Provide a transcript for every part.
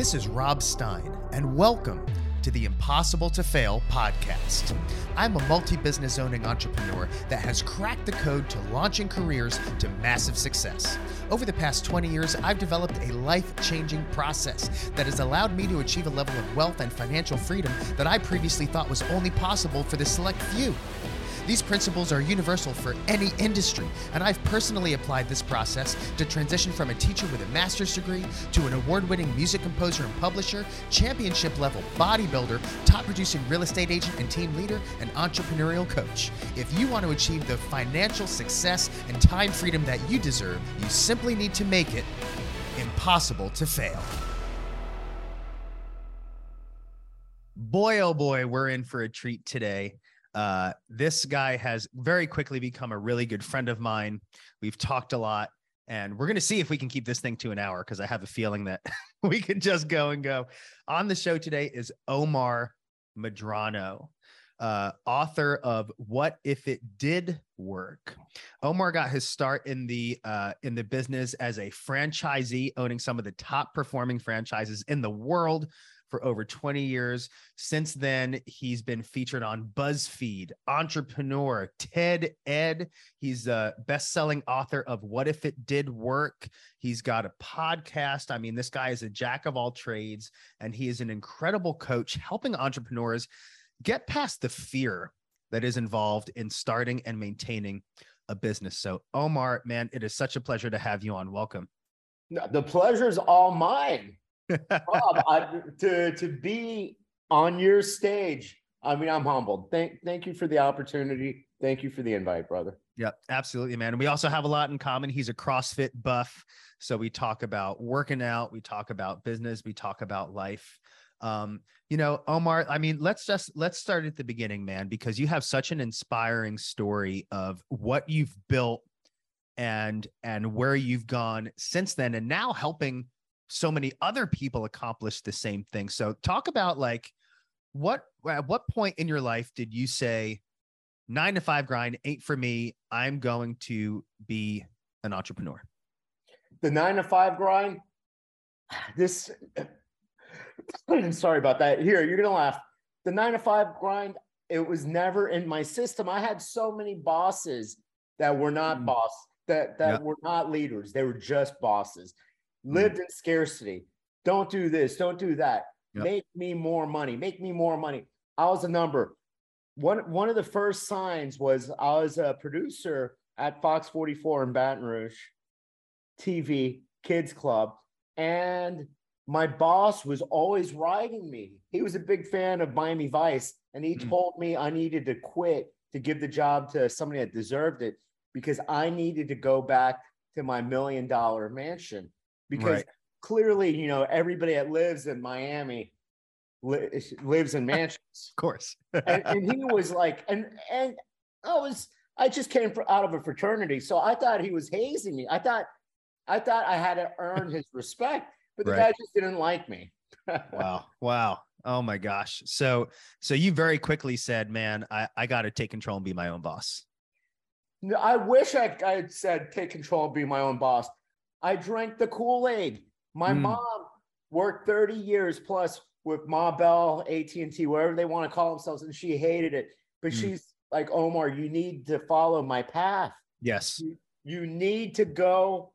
This is Rob Stein, and welcome to the Impossible to Fail podcast. I'm a multi business owning entrepreneur that has cracked the code to launching careers to massive success. Over the past 20 years, I've developed a life changing process that has allowed me to achieve a level of wealth and financial freedom that I previously thought was only possible for the select few. These principles are universal for any industry, and I've personally applied this process to transition from a teacher with a master's degree to an award winning music composer and publisher, championship level bodybuilder, top producing real estate agent and team leader, and entrepreneurial coach. If you want to achieve the financial success and time freedom that you deserve, you simply need to make it impossible to fail. Boy, oh boy, we're in for a treat today. Uh, this guy has very quickly become a really good friend of mine. We've talked a lot, and we're going to see if we can keep this thing to an hour because I have a feeling that we can just go and go. On the show today is Omar Medrano. Uh, author of "What If It Did Work." Omar got his start in the uh, in the business as a franchisee, owning some of the top performing franchises in the world for over 20 years. Since then, he's been featured on BuzzFeed, Entrepreneur, TED Ed. He's a best-selling author of What If It Did Work. He's got a podcast. I mean, this guy is a jack of all trades, and he is an incredible coach helping entrepreneurs get past the fear that is involved in starting and maintaining a business. So, Omar, man, it is such a pleasure to have you on. Welcome. The pleasure is all mine. Bob, I, to to be on your stage. I mean, I'm humbled. Thank thank you for the opportunity. Thank you for the invite, brother. Yep, absolutely, man. And we also have a lot in common. He's a CrossFit buff, so we talk about working out, we talk about business, we talk about life. Um, you know, Omar, I mean, let's just let's start at the beginning, man, because you have such an inspiring story of what you've built and and where you've gone since then and now helping so many other people accomplish the same thing. So talk about like what at what point in your life did you say nine to five grind ain't for me? I'm going to be an entrepreneur. The nine to five grind. This I'm sorry about that. Here, you're gonna laugh. The nine to five grind, it was never in my system. I had so many bosses that were not mm. boss, that that yep. were not leaders. They were just bosses lived mm. in scarcity. Don't do this, don't do that. Yep. Make me more money, make me more money. I was a number. One one of the first signs was I was a producer at Fox 44 in Baton Rouge, TV, kids club, and my boss was always riding me. He was a big fan of Miami Vice, and he mm. told me I needed to quit to give the job to somebody that deserved it because I needed to go back to my million dollar mansion because right. clearly, you know, everybody that lives in Miami li- lives in mansions. of course. and, and, he was like, and and I was, I just came out of a fraternity, so I thought he was hazing me. I thought, I thought I had to earn his respect, but the right. guy just didn't like me. wow, wow. Oh my gosh. So so you very quickly said, man, I, I got to take control and be my own boss. I wish I, I had said take control and be my own boss. I drank the Kool Aid. My mm. mom worked 30 years plus with Ma Bell, AT&T, whatever they want to call themselves, and she hated it. But mm. she's like, Omar, you need to follow my path. Yes. You, you need to go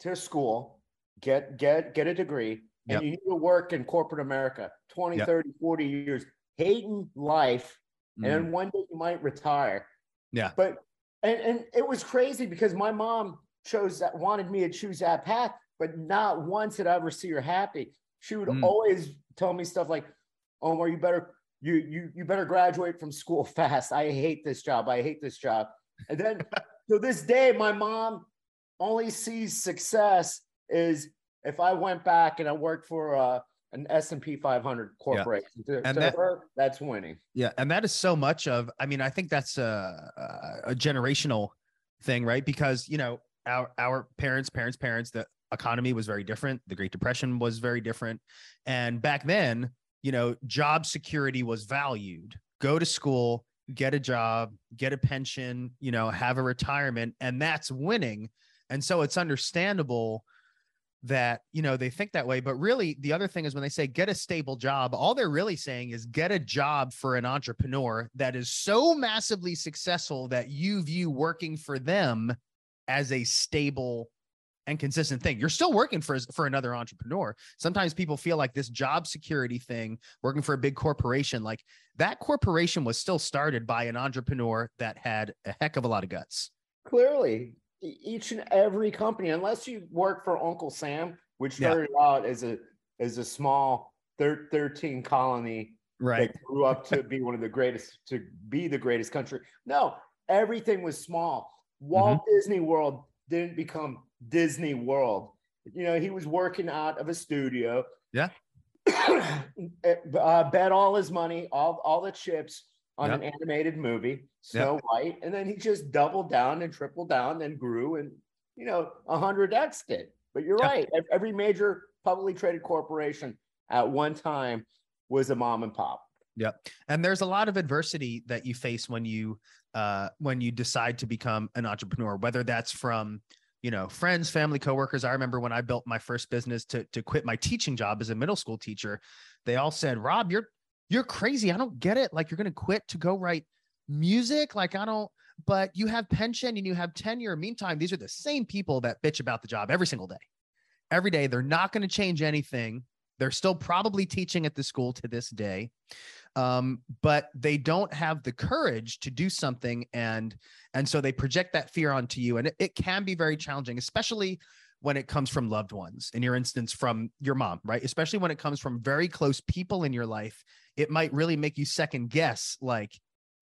to school, get get get a degree, and yep. you need to work in corporate America 20, yep. 30, 40 years, hating life. Mm. And then one day you might retire. Yeah. But and, and it was crazy because my mom chose that wanted me to choose that path, but not once did I ever see her happy. She would mm. always tell me stuff like, Omar, you better you you you better graduate from school fast. I hate this job. I hate this job. And then to this day, my mom only sees success is if I went back and I worked for uh, an S&P 500 corporation. Yeah. And to that, her, that's winning. Yeah, and that is so much of I mean, I think that's a a generational thing, right? Because, you know, our our parents, parents, parents, the economy was very different. The Great Depression was very different. And back then, you know, job security was valued. Go to school, get a job, get a pension, you know, have a retirement, and that's winning. And so it's understandable that you know they think that way but really the other thing is when they say get a stable job all they're really saying is get a job for an entrepreneur that is so massively successful that you view working for them as a stable and consistent thing. You're still working for for another entrepreneur. Sometimes people feel like this job security thing, working for a big corporation, like that corporation was still started by an entrepreneur that had a heck of a lot of guts. Clearly, each and every company, unless you work for Uncle Sam, which started yeah. out as a as a small thir- 13 colony right that grew up to be one of the greatest to be the greatest country. No, everything was small. Walt mm-hmm. Disney World didn't become Disney World. You know, he was working out of a studio. Yeah. uh, bet all his money, all all the chips on yep. an animated movie, Snow yep. White, and then he just doubled down and tripled down and grew and you know a hundred X did. But you're yep. right. Every major publicly traded corporation at one time was a mom and pop. Yep. And there's a lot of adversity that you face when you uh when you decide to become an entrepreneur, whether that's from you know friends family coworkers i remember when i built my first business to, to quit my teaching job as a middle school teacher they all said rob you're you're crazy. I don't get it. Like you're going to quit to go write music. Like I don't, but you have pension and you have tenure. Meantime, these are the same people that bitch about the job every single day. Every day, they're not going to change anything. They're still probably teaching at the school to this day. Um, but they don't have the courage to do something and and so they project that fear onto you and it, it can be very challenging especially when it comes from loved ones in your instance from your mom right especially when it comes from very close people in your life it might really make you second guess like,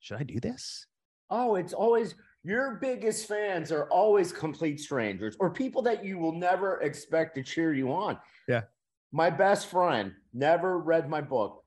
should I do this? Oh, it's always your biggest fans are always complete strangers or people that you will never expect to cheer you on. Yeah. My best friend never read my book,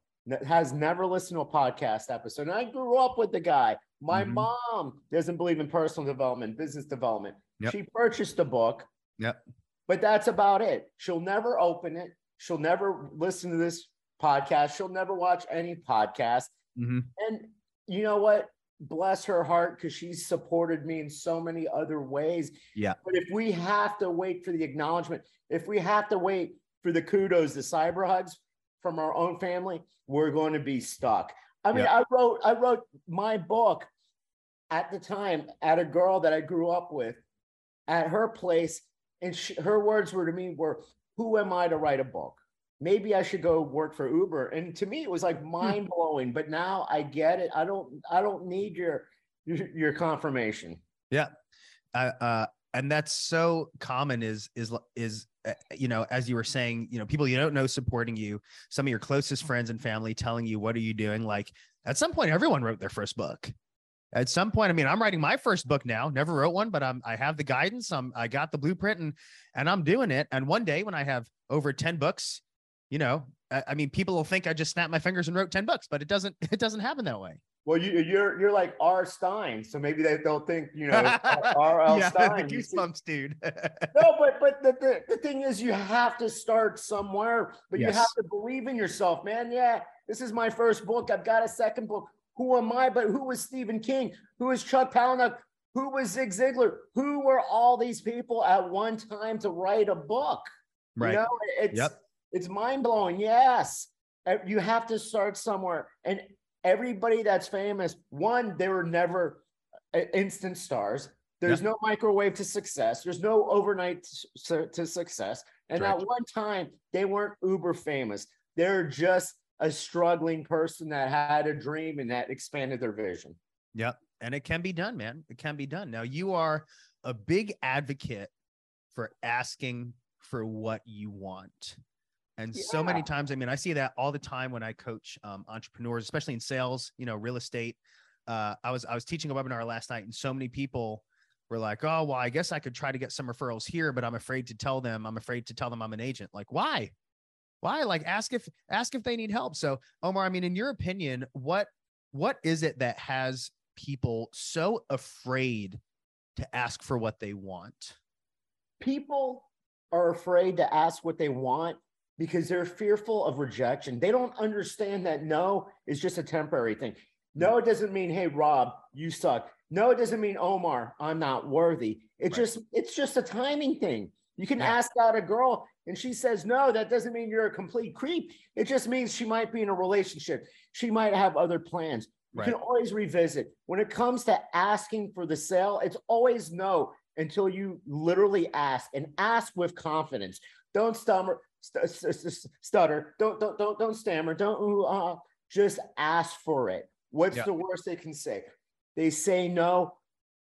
has never listened to a podcast episode. And I grew up with the guy. My mm-hmm. mom doesn't believe in personal development, business development. Yep. She purchased a book. Yep. But that's about it. She'll never open it. She'll never listen to this podcast. She'll never watch any podcast. Mm-hmm. And you know what? Bless her heart because she's supported me in so many other ways. Yeah. But if we have to wait for the acknowledgement, if we have to wait for the kudos, the cyber hugs from our own family, we're going to be stuck. I mean, yeah. I wrote I wrote my book at the time at a girl that I grew up with at her place, and she, her words were to me were, "Who am I to write a book?" maybe I should go work for Uber. And to me, it was like hmm. mind blowing. But now I get it. I don't. I don't need your your, confirmation. Yeah, uh, uh, and that's so common. Is is is Uh, you know, as you were saying, you know, people you don't know supporting you, some of your closest mm-hmm. friends and family telling you, "What are you doing?" Like at some point, everyone wrote their first book. At some point, I mean, I'm writing my first book now. Never wrote one, but I'm I have the guidance. I'm I got the blueprint, and and I'm doing it. And one day, when I have over ten books you know, I, I mean, people will think I just snapped my fingers and wrote 10 books, but it doesn't, it doesn't happen that way. Well, you, you're you're like R. Stein, so maybe they don't think you know R. L. yeah, Stein. Goosebumps, dude. no, but but the, the, the thing is, you have to start somewhere, but yes. you have to believe in yourself, man. Yeah, this is my first book. I've got a second book. Who am I? But who was Stephen King? Who was Chuck Palahniuk? Who was Zig Ziglar? Who were all these people at one time to write a book? Right. You know, it's yep it's mind blowing. Yes. You have to start somewhere. And everybody that's famous, one, they were never uh, instant stars. There's no microwave to success. There's no overnight to success. And at one time, they weren't uber famous. They're just a struggling person that had a dream and that expanded their vision. Yep. And it can be done, man. It can be done. Now, you are a big advocate for asking for what you want. And yeah. so many times, I mean, I see that all the time when I coach um, entrepreneurs, especially in sales, you know, real estate. Uh, I was I was teaching a webinar last night, and so many people were like, "Oh, well, I guess I could try to get some referrals here, but I'm afraid to tell them. I'm afraid to tell them I'm an agent. Like, why? Why? Like, ask if ask if they need help." So, Omar, I mean, in your opinion, what what is it that has people so afraid to ask for what they want? People are afraid to ask what they want because they're fearful of rejection. They don't understand that no is just a temporary thing. No, it doesn't mean, hey, Rob, you suck. No, it doesn't mean Omar, I'm not worthy. It's right. just it's just a timing thing. You can Yeah. ask out a girl and she says no. That doesn't mean you're a complete creep. It just means she might be in a relationship. She might have other plans. You Right. can always revisit. When it comes to asking for the sale, it's always no until you literally ask and ask with confidence. Don't stammer, st- st- st- stutter. Don't don't don't don't stammer. Don't ooh, uh, just ask for it. What's Yeah. the worst they can say? They say no.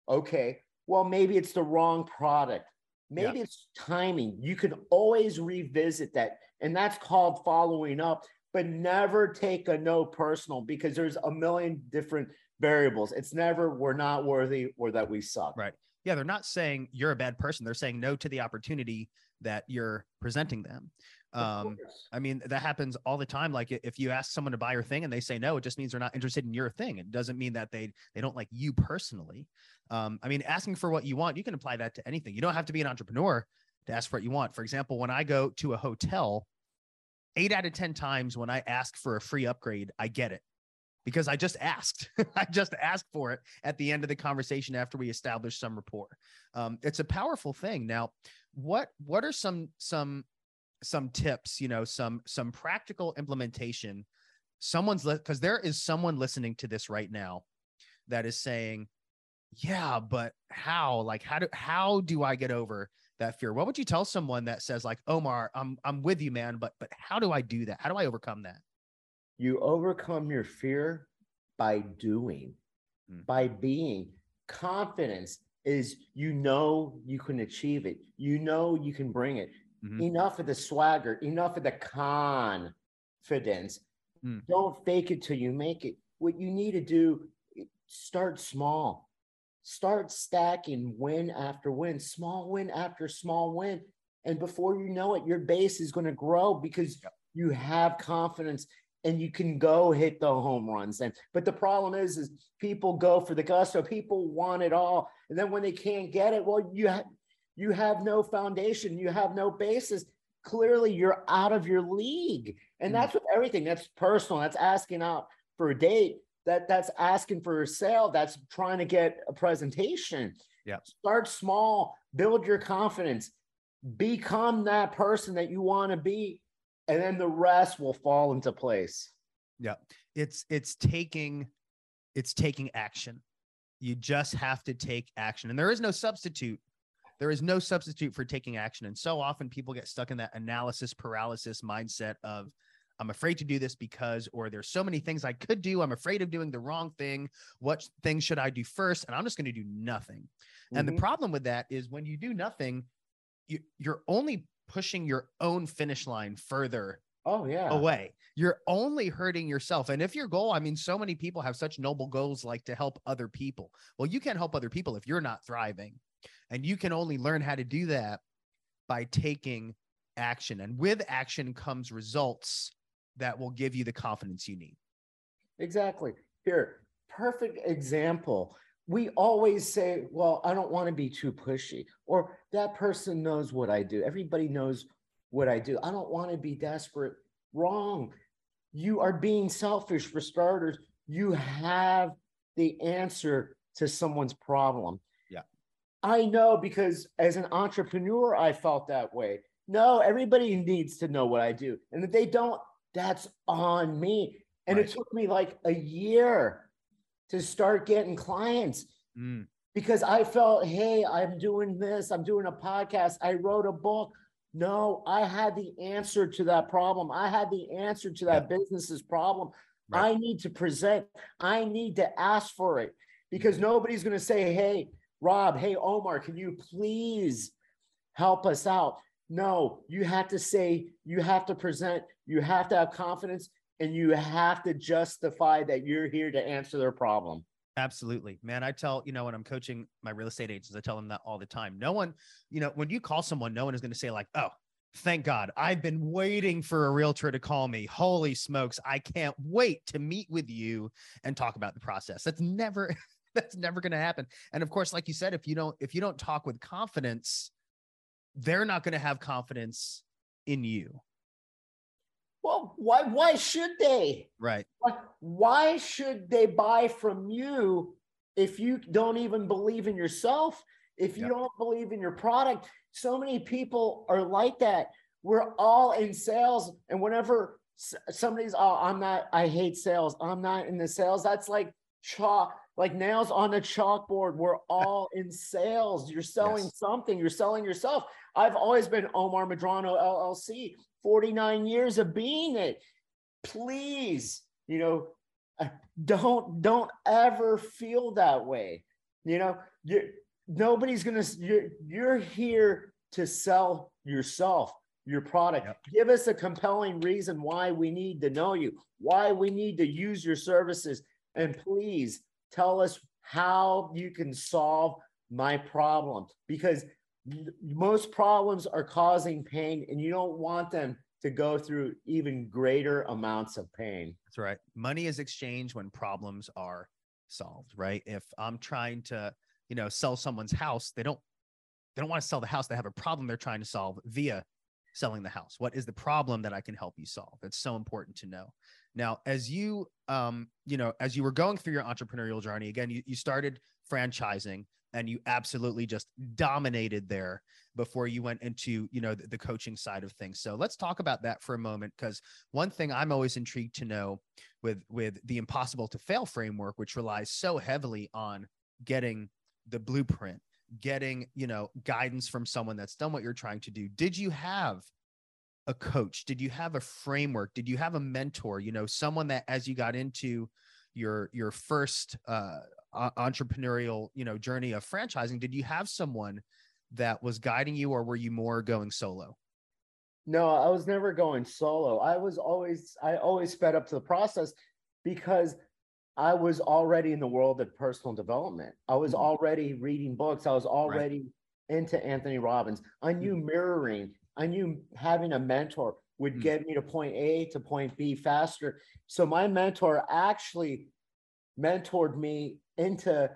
Okay. Well, maybe it's the wrong product. Maybe it's timing. You can always revisit that. And that's called following up, but never take a no personal because there's a million different variables. It's never we're not worthy or that we suck. Right. Yeah, they're not saying you're a bad person. They're saying no to the opportunity that you're presenting them. Um. I mean, that happens all the time. Like if you ask someone to buy your thing and they say no, it just means they're not interested in your thing. It doesn't mean that they they don't like you personally. Um, I mean, asking for what you want, you can apply that to anything. You don't have to be an entrepreneur to ask for what you want. For example, when I go to a hotel, eight out of 10 times when I ask for a free upgrade, I get it because I just asked. I just asked for it at the end of the conversation after we established some rapport. Um, it's a powerful thing. Now, what what are some some some tips? You know, some some practical implementation. Someone's because there is someone listening to this right now that is saying, "Yeah, but how? Like, how do how do I get over?" that fear what would you tell someone that says like omar i'm i'm with you man but but how do i do that how do i overcome that You overcome your fear by doing, Mm. by being. Confidence is you know you can achieve it. You know you can bring it. Mhm. Enough of the swagger, enough of the confidence. Mm. Don't fake it till you make it. What you need to do, start small. Start stacking win after win, small win after small win. And before you know it, your base is going to grow because you have confidence and you can go hit the home runs. And but the problem is, is people go for the gusto. People want it all, and then when they can't get it, well, you have you have no foundation. You have no basis. Clearly, you're out of your league, and Mm. that's with everything. That's personal. That's asking out for a date. That that's asking for a sale. That's trying to get a presentation. Yeah. Start small. Build your confidence. Become that person that you want to be, and then the rest will fall into place. Yeah. It's it's taking it's taking action. You just have to take action. And there is no substitute. There is no substitute for taking action. And so often people get stuck in that analysis paralysis mindset of i'm afraid to do this because or there's so many things i could do. I'm afraid of doing the wrong thing. What things should i do first? And i'm just going to do nothing. And the Mhm. problem with that is when you do nothing you, you're only pushing your own finish line further oh yeah, away. You're only hurting yourself. And if your goal, I mean, so many people have such noble goals like to help other people. Well, you can't help other people if you're not thriving. And you can only learn how to do that by taking action. And with action comes results that will give you the confidence you need. exactly. Here, perfect example. We always say, "Well, I don't want to be too pushy," or "That person knows what I do. Everybody knows what I do. I don't want to be desperate." Wrong. You are being selfish for starters. You have the answer to someone's problem. Yeah. I know because as an entrepreneur, I felt that way. No, everybody needs to know what I do. And if they don't, that's on me. And Right. it took me like a year to start getting clients Mm, because I felt, hey, I'm doing this, I'm doing a podcast, I wrote a book. No, I had the answer to that problem. I had the answer to that business's problem. Right. I need to present, I need to ask for it because nobody's going to say, hey, Rob, hey, Omar, can you please help us out? No, you have to say, you have to present, you have to have confidence, and you have to justify that you're here to answer their problem. Absolutely, man. I tell, you know, when I'm coaching my real estate agents, I tell them that all the time. No one, you know, when you call someone, no one is going to say, like, oh, thank God, I've been waiting for a realtor to call me. Holy smokes, I can't wait to meet with you and talk about the process. That's never, that's never going to happen. And of course, like you said, if you don't, if you don't talk with confidence, they're not going to have confidence in you. Well, why why should they? Right. Why, why should they buy from you if you don't even believe in yourself? If you Yep. don't believe in your product, so many people are like that. We're all in sales, and whenever somebody's, oh, I'm not, I hate sales. I'm not in the sales. That's like chalk, like nails on a chalkboard. We're all in sales. You're selling Yes. something. You're selling yourself. I've always been Omar Medrano LLC. 49 years of being it. Please, you know, uh, don't don't ever feel that way. You know, you nobody's gonna. You're you're here to sell yourself, your product. Yep. Give us a compelling reason why we need to know you, why we need to use your services, and please tell us how you can solve my problem because most problems are causing pain and you don't want them to go through even greater amounts of pain. That's right. Money is exchanged when problems are solved, right? If I'm trying to, you know, sell someone's house, they don't they don't want to sell the house. They have a problem they're trying to solve via selling the house. What is the problem that I can help you solve? That's so important to know. Now, as you um, you know, as you were going through your entrepreneurial journey, again, you, you started franchising and you absolutely just dominated there before you went into, you know, the, the coaching side of things. So let's talk about that for a moment because one thing I'm always intrigued to know with with the impossible to fail framework which relies so heavily on getting the blueprint getting you know guidance from someone that's done what you're trying to do. Did you have a coach? Did you have a framework? Did you have a mentor? You know someone that as you got into your your first uh uh, entrepreneurial you know journey of franchising did you have someone that was guiding you or were you more going solo No, I was never going solo. I was always, I always sped up to the process because I was already in the world of personal development. I was Mhm. already reading books. I was already into Anthony Robbins. I knew mirroring, I knew having a mentor would Mm. get me to point A to point B faster. So my mentor actually mentored me into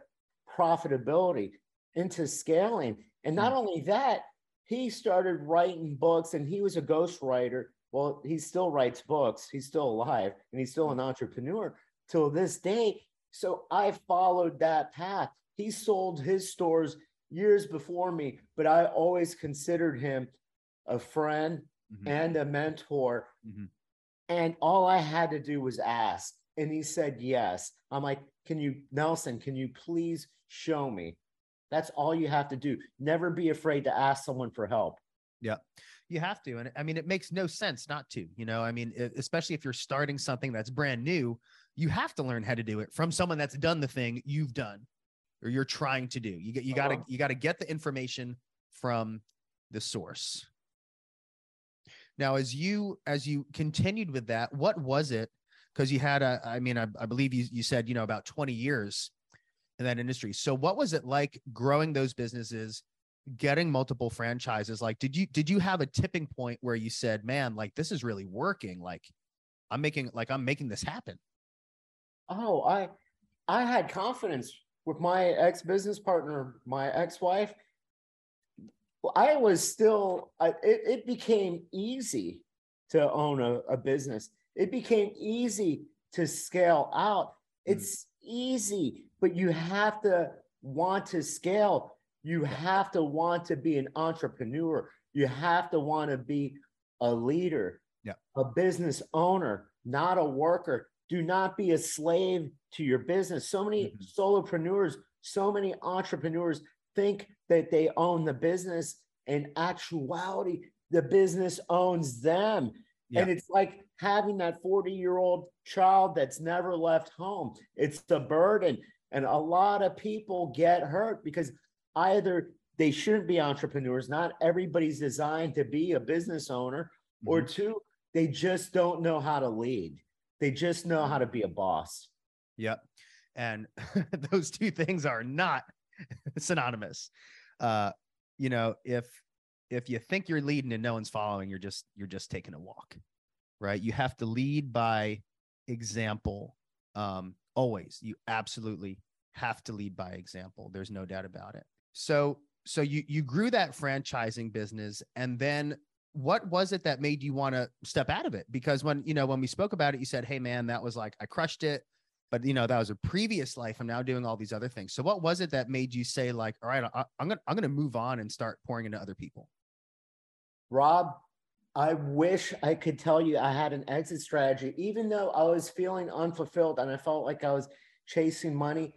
profitability, into scaling. And not only that, he started writing books and he was a ghostwriter. Well, he still writes books. He's still alive and he's still an entrepreneur till this day. So I followed that path. He sold his stores years before me, but I always considered him a friend Mhm. and a mentor. Mhm. And all I had to do was ask. And he said yes. I'm like, can you, Nelson, can you please show me? That's all you have to do. Never be afraid to ask someone for help. Yeah. You have to and i mean it makes no sense not to you know i mean especially if you're starting something that's brand new you have to learn how to do it from someone that's done the thing you've done or you're trying to do you get you got to Uh-huh. you got to get the information from the source now as you as you continued with that what was it? Because you had a i mean I, I believe you, you said you know about 20 years in that industry. So what was it like growing those businesses getting multiple franchises? Like did you did you have a tipping point where you said man like this is really working. Like i'm making like i'm making this happen Oh, I I had confidence with my ex-business partner, my ex-wife. Well, I was still I, it, it became easy to own a, a business. It became easy to scale out. Mm. It's easy, but you have to want to scale. You have to want to be an entrepreneur. You have to want to be a leader, Yeah. a business owner, not a worker. Do not be a slave to your business. So many Mhm. solopreneurs, so many entrepreneurs think that they own the business. In actuality, the business owns them. And it's like having that 40 year old child that's never left home. It's the burden. And a lot of people get hurt because either they shouldn't be entrepreneurs, not everybody's designed to be a business owner, or Mhm. two, they just don't know how to lead. They just know how to be a boss. Yep. And those two things are not synonymous. Uh, you know, if if you think you're leading and no one's following, you're just you're just taking a walk. Right? You have to lead by example. Um, always. You absolutely have to lead by example. There's no doubt about it. So so you you grew that franchising business and then what was it that made you want to step out of it because when you know when we spoke about it you said hey man that was like i crushed it but you know that was a previous life. I'm now doing all these other things. So what was it that made you say like, all right, I, I'm gonna I'm gonna move on and start pouring into other people? Rob, I wish I could tell you I had an exit strategy, even though I was feeling unfulfilled and I felt like I was chasing money.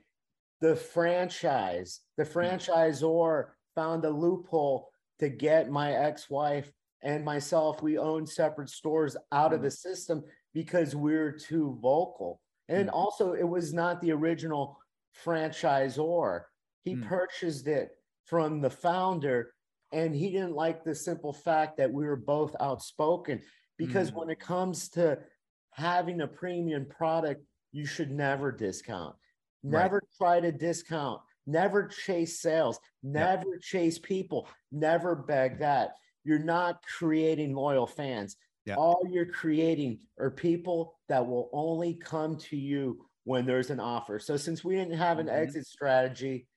The franchise, the hmm. franchisor found a loophole to get my ex wife and myself. We owned separate stores out of hmm. the system because we are too vocal. And Mm. also, it was not the original franchisor. He Mm. purchased it from the founder and he didn't like the simple fact that we were both outspoken because Mm. when it comes to having a premium product you should never discount Right. never try to discount never chase sales never chase people never beg that you're not creating loyal fans Yeah. all you're creating are people that will only come to you when there's an offer so since we didn't have an Mhm. exit strategy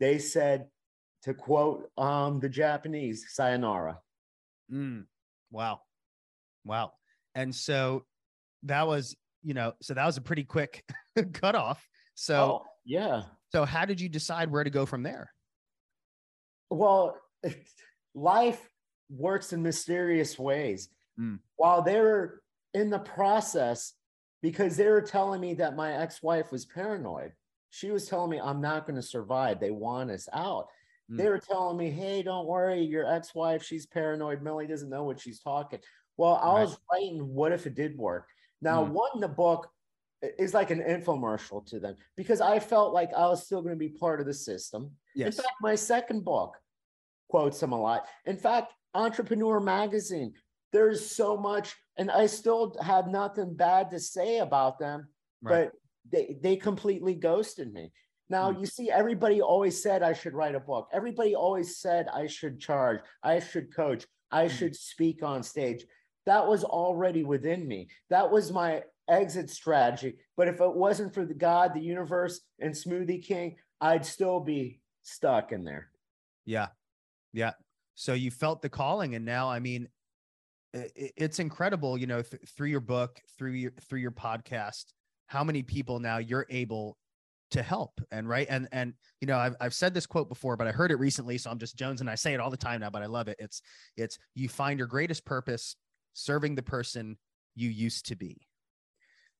they said to quote um the Japanese, sayonara. Mm, wow. Wow. And so that was, you know, so that was a pretty quick cutoff. So, Oh, yeah. so how did you decide where to go from there? Well, life works in mysterious ways. Mm. While they were in the process, because they were telling me that my ex-wife was paranoid. She was telling me I'm not going to survive. They want us out. They Mm. were telling me, hey, don't worry, your ex-wife, she's paranoid. Millie doesn't know what she's talking. Well, I Right. was writing, what if it did work? Now, Mm. one, the book is like an infomercial to them because I felt like I was still going to be part of the system. Yes. In fact, my second book quotes them a lot. In fact, Entrepreneur Magazine, there's so much, and I still have nothing bad to say about them, Right. but they, they completely ghosted me. Now, Mm. you see, everybody always said I should write a book. Everybody always said I should charge, I should coach, I Mm. should speak on stage. That was already within me. That was my exit strategy. But if it wasn't for the God, the universe, and Smoothie King, I'd still be stuck in there. Yeah. Yeah. So you felt the calling and now I mean it's incredible, you know, th- through your book, through your through your podcast, how many people now you're able to help and right and and you know I've, I've said this quote before but i heard it recently so i'm just jones and i say it all the time now but i love it it's it's you find your greatest purpose serving the person you used to be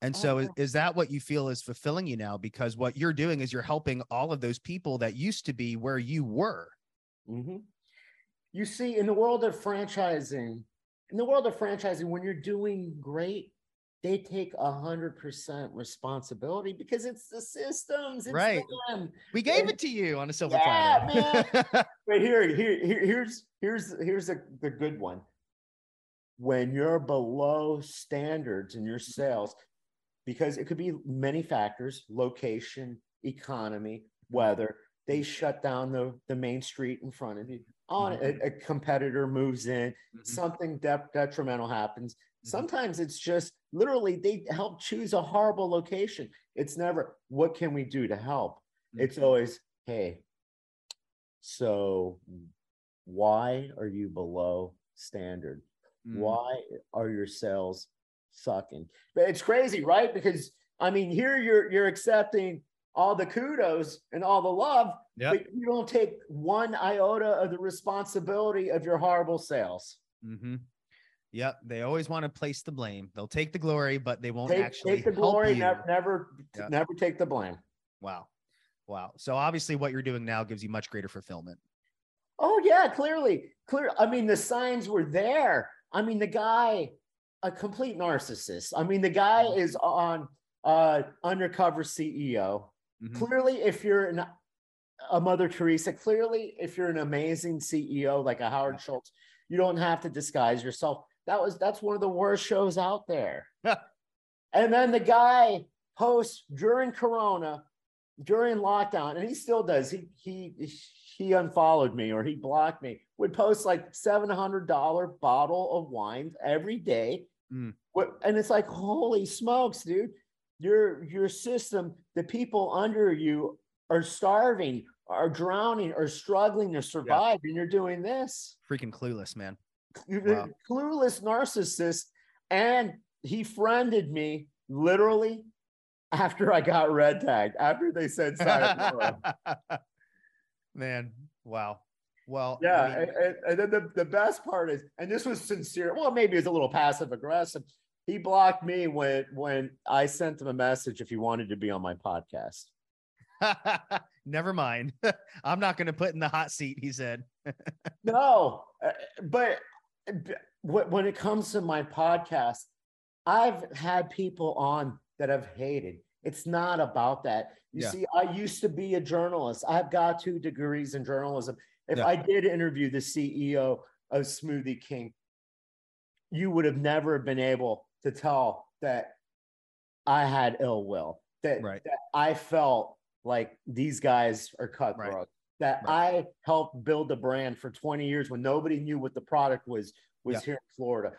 and so is, Oh. is that what you feel is fulfilling you now because what you're doing is you're helping all of those people that used to be where you were Mhm. You see, in the world of franchising, in the world of franchising, when you're doing great, they take a hundred percent responsibility because it's the systems, it's Right. them. we gave And- it to you on a silver Yeah, platter But here, here, here here's here's here's a, the good one. When you're below standards in your sales, because it could be many factors, location, economy, weather, they shut down the, the main street in front of you. On a, a competitor moves in, Mhm. something de- detrimental happens. Mhm. Sometimes it's just literally they help choose a horrible location. It's never, what can we do to help? It's Mhm. always, hey, so why are you below standard? Mm. Why are your sales sucking? But it's crazy, right? Because I mean, here you're you're accepting all the kudos and all the love, Yep. but you don't take one iota of the responsibility of your horrible sales. Mm-hmm. Yep. They always want to place the blame. They'll take the glory, but they won't Take, actually take the glory, never never, Yeah. never take the blame. Wow. Wow. So obviously what you're doing now gives you much greater fulfillment. Oh yeah, clearly, clear. I mean, the signs were there. I mean, the guy, a complete narcissist. I mean, the guy Mm-hmm. is on uh undercover CEO. Mhm. Clearly, if you're an, a Mother Teresa, clearly, if you're an amazing CEO like a Howard. Schultz, you don't have to disguise yourself. That was that's one of the worst shows out there. and then the guy posts during Corona, during lockdown, and he still does. He he he unfollowed me or he blocked me. Would post like seven hundred dollar bottle of wine every day. Mm. And it's like holy smokes, dude! Your your system, the people under you are starving, are drowning, are struggling to survive, and you're doing this. Freaking clueless, man. Wow. clueless narcissist, and he friended me literally after I got red tagged, after they said. Man, wow. Well, yeah, I mean, and, and then the, the best part is, and this was sincere. Well, maybe it's a little passive aggressive. He blocked me when when I sent him a message if he wanted to be on my podcast. never mind. I'm not going to put in the hot seat. He said. no, uh, but when it comes to my podcast, I've had people on that I've hated. It's not about that. You yeah. see, I used to be a journalist. I've got two degrees in journalism. If yeah. I did interview the CEO of Smoothie King, you would have never been able to tell that I had ill will, that, right. that I felt like these guys are cutthroat, right. that right. I helped build a brand for 20 years when nobody knew what the product was was yeah. here in Florida.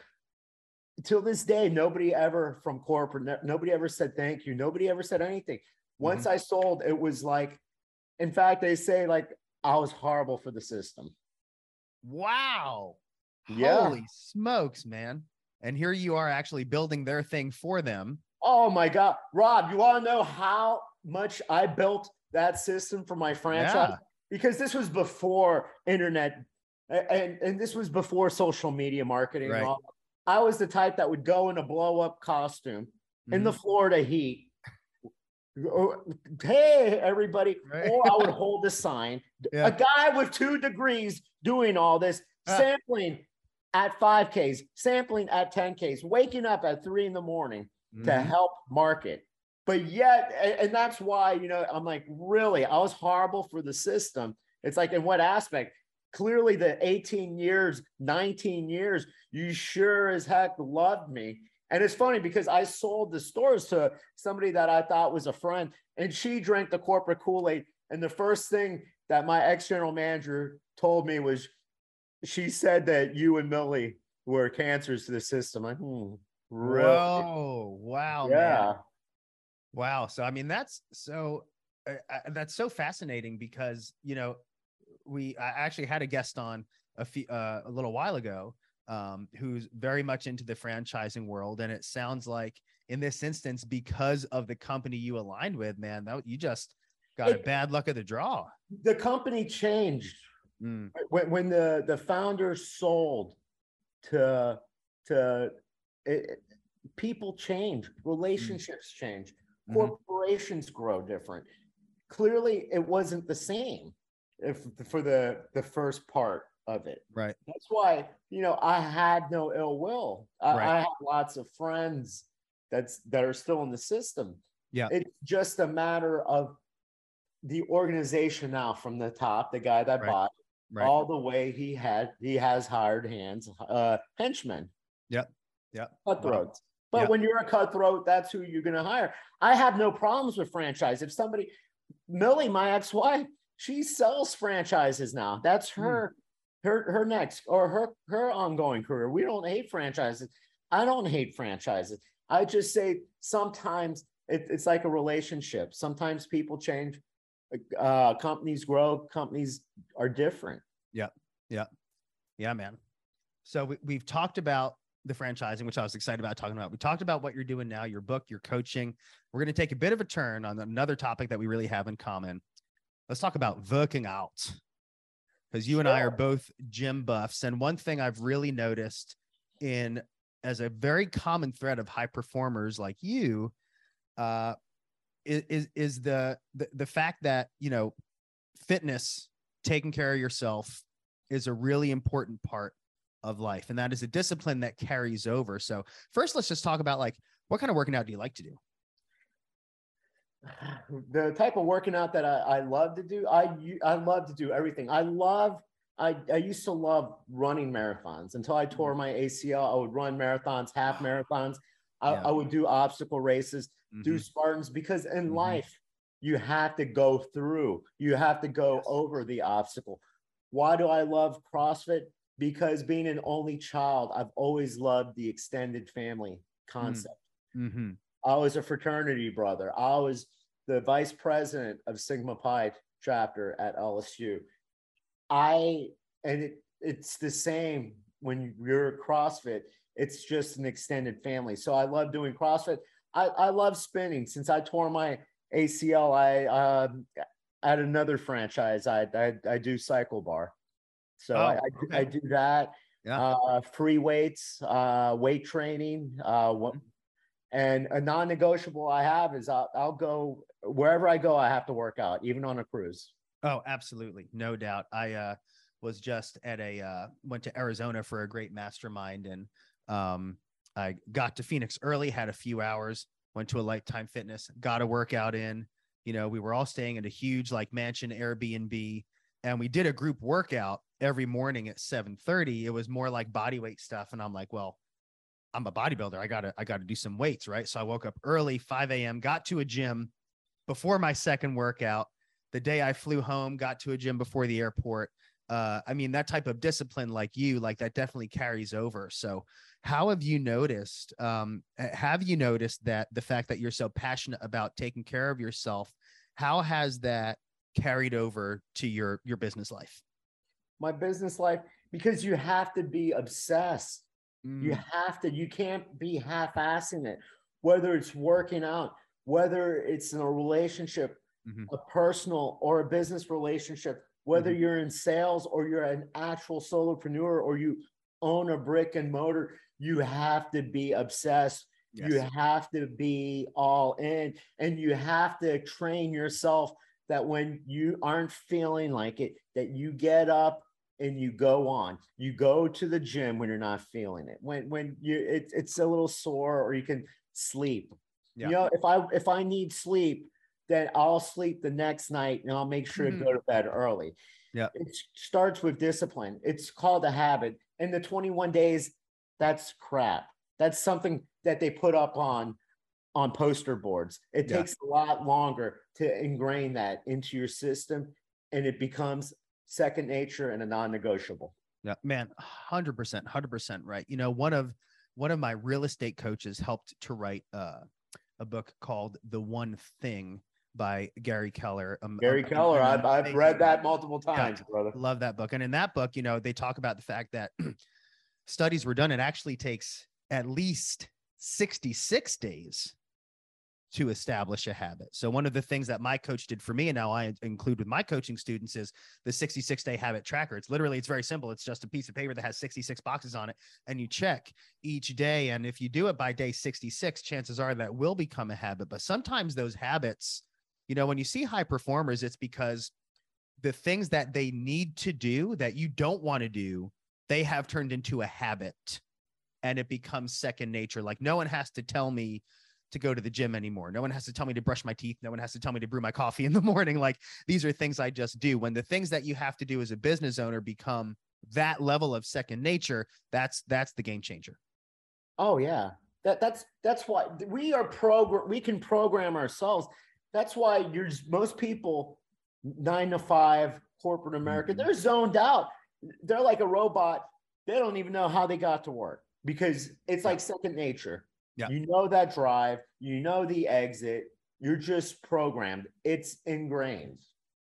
Till this day, nobody ever from corporate, nobody ever said thank you. Nobody ever said anything. Once mm-hmm. I sold, it was like, in fact, they say like I was horrible for the system. Wow. Yeah. Holy smokes, man. And here you are actually building their thing for them. Oh my God. Rob, you want to know how much I built that system for my franchise? Yeah. Because this was before internet and, and this was before social media marketing. Right. I was the type that would go in a blow up costume mm-hmm. in the mm-hmm. Florida heat hey everybody right. or i would hold a sign yeah. a guy with two degrees doing all this ah. sampling at 5ks sampling at 10ks waking up at 3 in the morning mm-hmm. to help market. But yet and that's why you know i'm like really? I was horrible for the system. It's like in what aspect? Clearly the 18 years 19 years you sure as heck loved me. And it's funny because I sold the stores to somebody that I thought was a friend, and she drank the corporate Kool Aid. And the first thing that my ex general manager told me was, she said that you and Millie were cancers to the system. I, hmm, really? Whoa, wow, yeah, man. wow. So I mean, that's so uh, uh, that's so fascinating because you know we I actually had a guest on a few uh, a little while ago um, who's very much into the franchising world. And it sounds like in this instance, because of the company you aligned with, man, that you just got it, a bad luck of the draw. The company changed mm. when, when the the founders sold to to it, people change, relationships mm. change, mm-hmm. corporations grow different. Clearly, it wasn't the same if for the the first part of it. Right. That's why, you know, I had no ill will. I, right. I have lots of friends that's that are still in the system. Yeah. It's just a matter of the organization now from the top, the guy that right. bought right. all the way he had he has hired hands, uh henchmen. Yep. Yep. Cutthroats. But yep. when you're a cutthroat, that's who you're gonna hire. I have no problems with franchise. If somebody Millie, my ex-wife, she sells franchises now. That's hmm. her her her next or her her ongoing career. We don't hate franchises. I don't hate franchises. I just say sometimes it, it's like a relationship. Sometimes people change, uh, companies grow, companies are different. Yeah, yeah, yeah, man. So we, we've talked about the franchising, which I was excited about talking about. We talked about what you're doing now, your book, your coaching. We're going to take a bit of a turn on another topic that we really have in common. Let's talk about working out because you and I are both gym buffs. And one thing I've really noticed in as a very common thread of high performers like you uh, is is the, the the fact that you know fitness, taking care of yourself, is a really important part of life, and that is a discipline that carries over. So first, let's just talk about like what kind of working out do you like to do? the type of working out that I, I love to do, I I love to do everything. I love I, I used to love running marathons until I tore mm-hmm. my ACL. I would run marathons, half marathons. I, yeah. I would do obstacle races, mm-hmm. do Spartans because in mm-hmm. life you have to go through, you have to go yes. over the obstacle. Why do I love CrossFit? Because being an only child, I've always loved the extended family mm. concept. Mm-hmm. I was a fraternity brother. I was the vice president of Sigma Pi chapter at LSU. I and it, it's the same when you're CrossFit. It's just an extended family. So I love doing CrossFit. I, I love spinning. Since I tore my ACL, I uh, at another franchise, I, I, I do CycleBar. So oh, I, I, okay. I, do that. Yeah. Uh, free weights, uh, weight training. Uh, and a non-negotiable I have is I'll, I'll go wherever I go. I have to work out, even on a cruise. Oh, absolutely, no doubt. I uh, was just at a uh, went to Arizona for a great mastermind, and um, I got to Phoenix early, had a few hours, went to a Lifetime Fitness, got a workout in. You know, we were all staying in a huge like mansion Airbnb, and we did a group workout every morning at 7:30. It was more like body weight stuff, and I'm like, well, I'm a bodybuilder. I gotta I gotta do some weights, right? So I woke up early, 5 a.m., got to a gym before my second workout. The day I flew home, got to a gym before the airport. Uh, I mean, that type of discipline, like you, like that definitely carries over. So, how have you noticed? Um, have you noticed that the fact that you're so passionate about taking care of yourself, how has that carried over to your your business life? My business life, because you have to be obsessed. Mm. You have to. You can't be half-assing it. Whether it's working out, whether it's in a relationship, mm-hmm. a personal or a business relationship whether mm-hmm. you're in sales or you're an actual solopreneur or you own a brick and mortar, you have to be obsessed. Yes. You have to be all in and you have to train yourself that when you aren't feeling like it, that you get up and you go on. You go to the gym when you're not feeling it. When when you it, it's a little sore or you can sleep. Yeah. You know, if I if I need sleep, then I'll sleep the next night and I'll make sure mm-hmm. to go to bed early. Yeah. It starts with discipline. It's called a habit. And the 21 days, that's crap. That's something that they put up on on poster boards. It yeah. takes a lot longer to ingrain that into your system and it becomes second nature and a non-negotiable. Yeah, man, 100%, 100% right. You know, one of one of my real estate coaches helped to write uh, a book called The One Thing by Gary Keller. Um, Gary um, Keller, I've, I've read that multiple times, yeah, brother. Love that book. And in that book, you know, they talk about the fact that studies were done. It actually takes at least 66 days to establish a habit. So one of the things that my coach did for me and now I include with my coaching students is the 66 day habit tracker. It's literally it's very simple. It's just a piece of paper that has 66 boxes on it and you check each day and if you do it by day 66 chances are that will become a habit. But sometimes those habits you know, when you see high performers, it's because the things that they need to do that you don't want to do, they have turned into a habit and it becomes second nature. Like no one has to tell me to go to the gym anymore. No one has to tell me to brush my teeth. No one has to tell me to brew my coffee in the morning. Like these are things I just do. When the things that you have to do as a business owner become that level of second nature, that's that's the game changer. Oh yeah. That that's that's why we are program we can program ourselves that's why you're most people nine to five corporate America, mm-hmm. they're zoned out. They're like a robot. They don't even know how they got to work because it's like second nature. Yeah. You know that drive, you know the exit, you're just programmed. It's ingrained.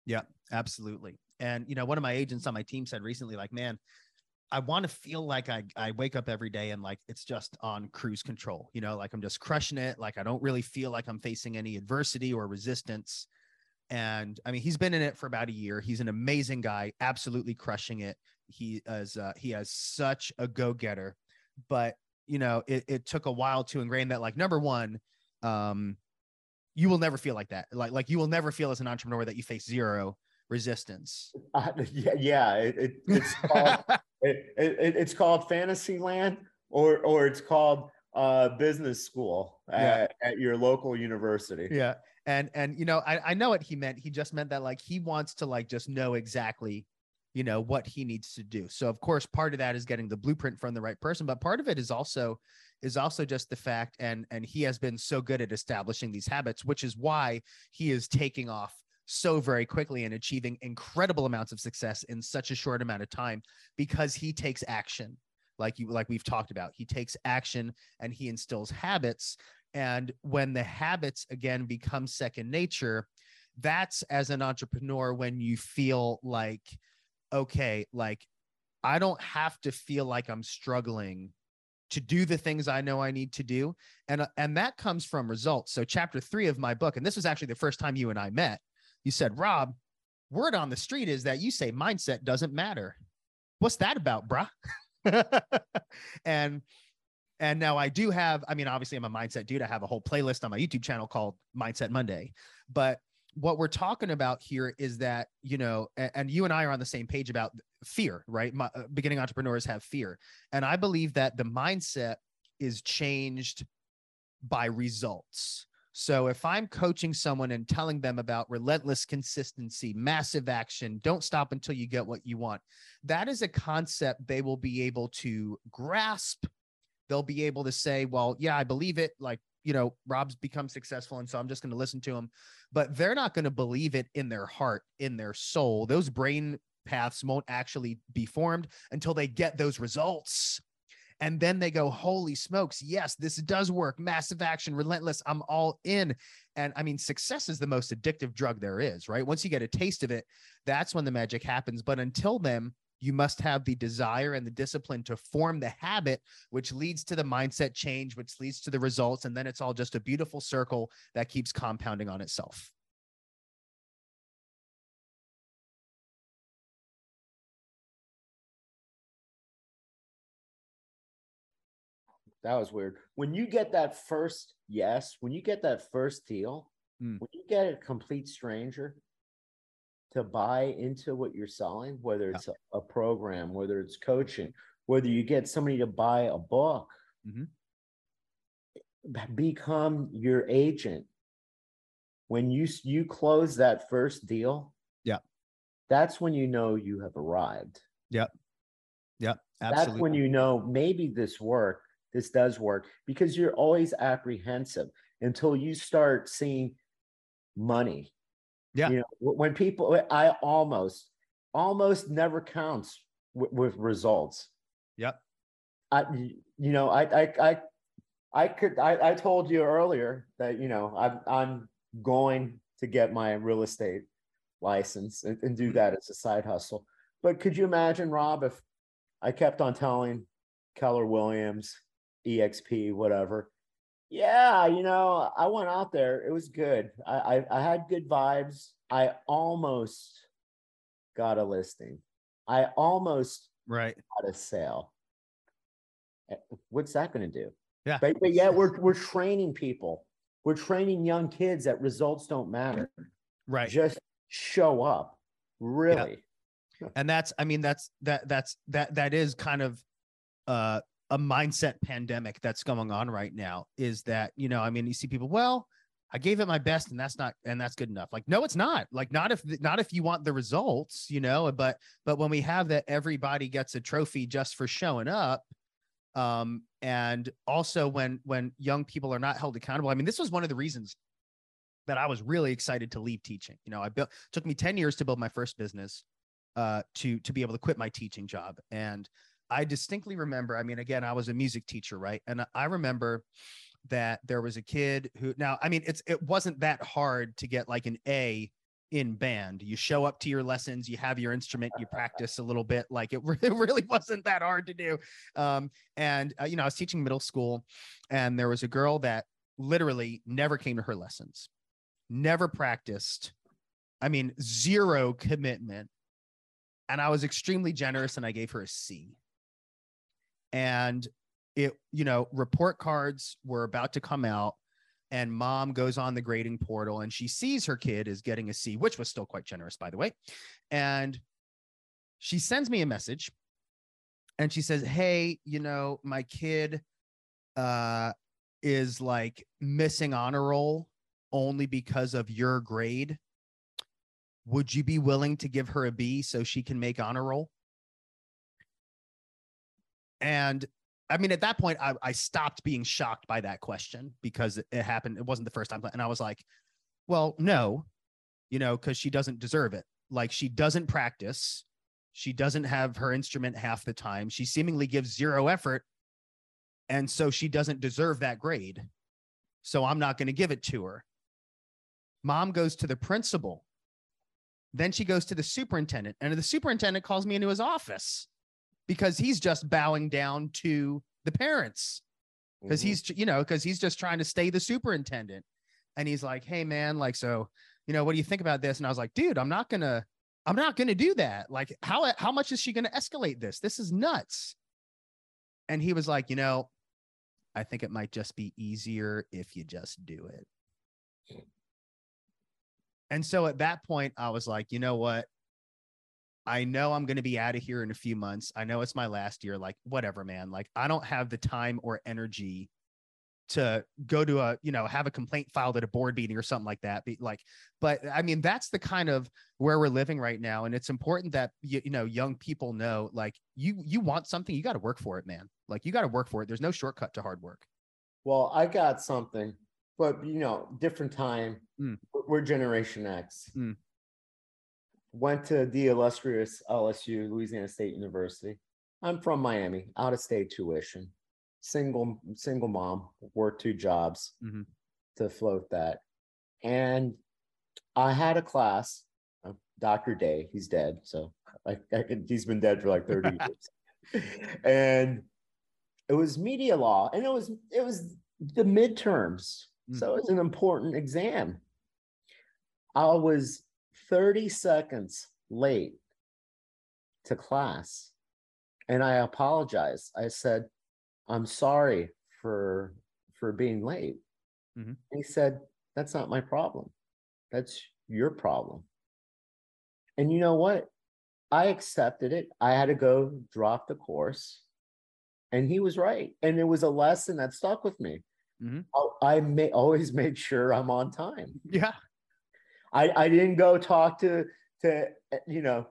Yeah, absolutely. And you know, one of my agents on my team said recently, like, man, I want to feel like I, I wake up every day and like it's just on cruise control, you know, like I'm just crushing it. Like I don't really feel like I'm facing any adversity or resistance. And I mean, he's been in it for about a year. He's an amazing guy, absolutely crushing it. He is, uh, he has such a go getter, but you know, it, it took a while to ingrain that. Like, number one, um, you will never feel like that. Like, like you will never feel as an entrepreneur that you face zero resistance. Uh, yeah, yeah. It, it, it's called it, it, it's called Fantasyland, or or it's called uh, business school at, yeah. at your local university. Yeah, and and you know, I I know what he meant. He just meant that like he wants to like just know exactly you know what he needs to do so of course part of that is getting the blueprint from the right person but part of it is also is also just the fact and and he has been so good at establishing these habits which is why he is taking off so very quickly and achieving incredible amounts of success in such a short amount of time because he takes action like you like we've talked about he takes action and he instills habits and when the habits again become second nature that's as an entrepreneur when you feel like okay like i don't have to feel like i'm struggling to do the things I know I need to do. And, uh, and that comes from results. So, chapter three of my book, and this was actually the first time you and I met, you said, Rob, word on the street is that you say mindset doesn't matter. What's that about, bruh? and and now I do have, I mean, obviously I'm a mindset dude. I have a whole playlist on my YouTube channel called Mindset Monday. But what we're talking about here is that, you know, and, and you and I are on the same page about fear, right? My, uh, beginning entrepreneurs have fear. And I believe that the mindset is changed by results. So if I'm coaching someone and telling them about relentless consistency, massive action, don't stop until you get what you want, that is a concept they will be able to grasp. They'll be able to say, well, yeah, I believe it. Like, you know, Rob's become successful. And so I'm just going to listen to him. But they're not going to believe it in their heart, in their soul. Those brain paths won't actually be formed until they get those results and then they go holy smokes yes this does work massive action relentless i'm all in. And i mean success is the most addictive drug there is right? Once you get a taste of it that's when the magic happens. But until then you must have the desire and the discipline to form the habit which leads to the mindset change which leads to the results. And then it's all just a beautiful circle that keeps compounding on itself That was weird. When you get that first yes, when you get that first deal, Mm. when you get a complete stranger to buy into what you're selling, whether Yeah. it's a, a program, whether it's coaching, whether you get somebody to buy a book, Mhm. become your agent. When you you close that first deal, Yeah. that's when you know you have arrived. Yeah. Yeah, absolutely That's when you know maybe this work, this does work because you're always apprehensive until you start seeing money. Yeah. You know, when people, I almost, almost never counts with, with results. Yep. I, you know, I, I, I, I could, I, I told you earlier that, you know, I'm, I'm going to get my real estate license and, and do Mhm. that as a side hustle. But could you imagine, Rob, if I kept on telling Keller Williams, EXP, whatever. Yeah, you know, I went out there. It was good. I, I, I had good vibes. I almost got a listing. I almost right got a sale. Eh, What's that going to do? Yeah. But, but yet we're we're training people. We're training young kids that results don't matter. right Just show up. Really. and that's i mean that's that that's that that is kind of uh a mindset pandemic that's going on right now is that you know i mean you see people well i gave it my best and that's not and that's good enough. Like no it's not. Like not if not if you want the results you know but but when we have that everybody gets a trophy just for showing up um and also when when young people are not held accountable i mean this was one of the reasons that i was really excited to leave teaching. You know i built took me 10 years to build my first business uh, to to be able to quit my teaching job. And I distinctly remember. I mean, again, I was a music teacher, right? And I remember that there was a kid who. Now, I mean, it's it wasn't that hard to get like an A in band. You show up to your lessons, you have your instrument, you practice a little bit. Like it, re- it really wasn't that hard to do. Um, and uh, you know, I was teaching middle school, and there was a girl that literally never came to her lessons, never practiced. I mean, zero commitment and I was extremely generous and I gave her a C. And it, you know, report cards were about to come out and mom goes on the grading portal and she sees her kid is getting a C, which was still quite generous, by the way. And she sends me a message and she says, Hey, you know, my kid uh, is like missing honor roll only because of your grade would you be willing to give her a B so she can make honor roll? And I mean, at that point, I, I stopped being shocked by that question because it, it happened. It wasn't the first time. And I was like, well, no, you know, because she doesn't deserve it. Like she doesn't practice. She doesn't have her instrument half the time. She seemingly gives zero effort. And so she doesn't deserve that grade. So I'm not going to give it to her. Mom goes to the principal then she goes to the superintendent, and the superintendent calls me into his office because he's just bowing down to the parents. Because Mhm. he's you know because he's just trying to stay the superintendent. And he's like hey man like so you know what do you think about this? And i was like dude i'm not gonna i'm not gonna do that. Like how how much is she gonna escalate this? This is nuts. And he was like you know i think it might just be easier if you just do it. And so at that point i was like you know what I know I'm going to be out of here in a few months. I know it's my last year. Like, whatever, man. Like, I don't have the time or energy to go to a, you know, have a complaint filed at a board meeting or something like that. Be like, but I mean, that's the kind of where we're living right now. And it's important that, you, you know, young people know, like, you, you want something, you got to work for it, man. Like, you got to work for it. There's no shortcut to hard work. Well, I got something, but you know, different time. Mm. We're- Generation X. Mm. Went to the illustrious LSU, Louisiana State University. I'm from Miami, out of state tuition, single single mom, worked two jobs Mhm. to float that, and I had a class. Dr. Day, he's dead, so I, I could, he's been dead for like 30 years, and it was media law, and it was it was the midterms, Mm. so it was an important exam. I was 30 seconds late to class, and I apologized. I said, "I'm sorry for for being late." Mhm. He said, "That's not my problem. That's your problem." And you know what? I accepted it. I had to go drop the course. And he was right. And it was a lesson that stuck with me. Mhm. I, I may always made sure I'm on time. Yeah. I, I didn't go talk to to you know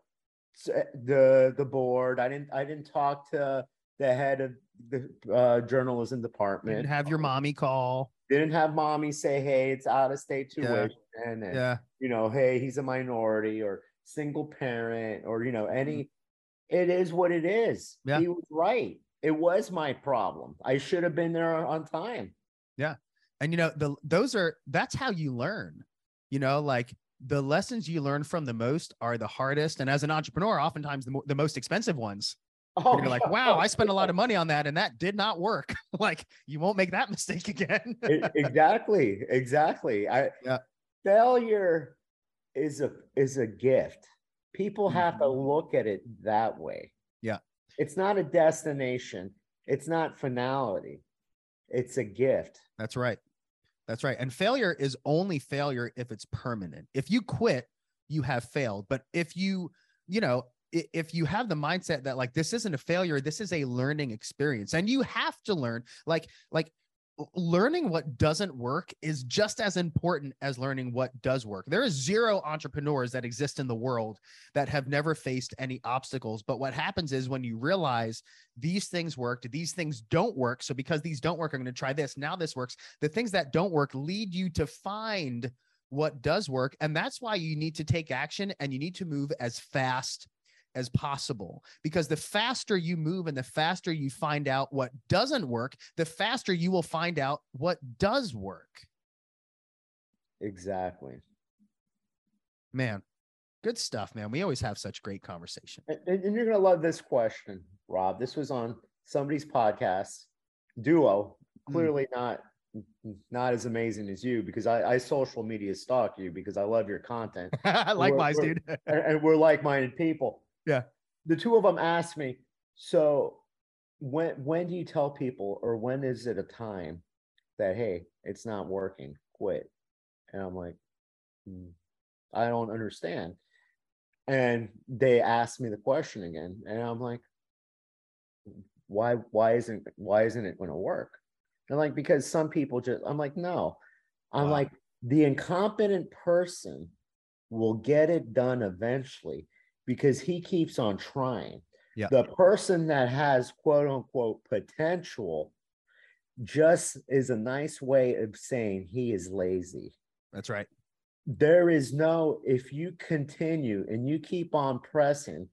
the the board. I didn't I didn't talk to the head of the uh, journalism department. didn't have your mommy call. Didn't have mommy say, "Hey, it's out of state Yeah. tuition," and Yeah. you know, "Hey, he's a minority," or single parent, or you know, any. It is what it is. Mm-hmm. Yeah. He was right. It was my problem. I should have been there on time. Yeah, and you know the those are that's how you learn you know like the lessons you learn from the most are the hardest and as an entrepreneur oftentimes the, mo- the most expensive ones. Oh, you're like wow i spent a lot of money on that and that did not work. Like you won't make that mistake again. Exactly exactly. I Yeah. failure is a is a gift. People have to Mhm. look at it that way. Yeah. it's not a destination. It's not finality. It's a gift. That's right that's right and failure is only failure if it's permanent. If you quit you have failed but if you you know if you have the mindset that like this isn't a failure this is a learning experience and you have to learn like like learning what doesn't work is just as important as learning what does work. There is zero entrepreneurs that exist in the world that have never faced any obstacles. But what happens is when you realize these things worked these things don't work so because these don't work i'm going to try this now this works the things that don't work lead you to find what does work. And that's why you need to take action and you need to move as fast as possible because the faster you move and the faster you find out what doesn't work the faster you will find out what does work. Exactly. Man good stuff man. We always have such great conversation. And, and- you're gonna love this question rob. This was on somebody's podcast duo. Mm. clearly not not as amazing as you because I, I social media stalk you because I love your content. Likewise we're- dude. and, and we're like-minded people. Yeah. The two of them asked me, so when when do you tell people or when is it a time that hey, it's not working, quit? And I'm like, "Hmm, I don't understand. And they asked me the question again, and I'm like, why why isn't why isn't it going to work? And like because some people just I'm like, no. I'm Wow. like the incompetent person will get it done eventually because he keeps on trying. Yeah. The person that has quote unquote potential just is a nice way of saying he is lazy. that's right There is no, if you continue and you keep on pressing,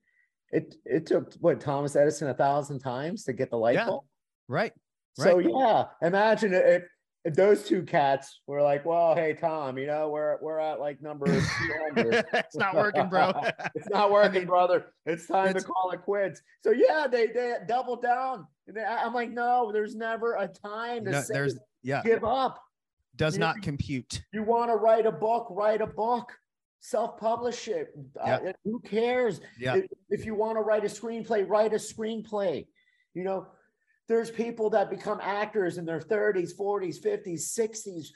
it it took what Thomas Edison a thousand times to get the light Yeah. bulb. right So yeah, imagine if those two cats were like, "Well, hey Tom, you know we're we're at like number 200. it's not working, bro. it's not working, mean, brother. It's time it's- to call it quits." So yeah, they they doubled down. And they, I'm like, no, there's never a time to No, say there's yeah, give up. does you- not compute. You want to write a book, write a book. Self-publish it. Uh, who cares? Yeah. If, if you want to write a screenplay, write a screenplay. You know, there's people that become actors in their 30s, 40s, 50s, 60s.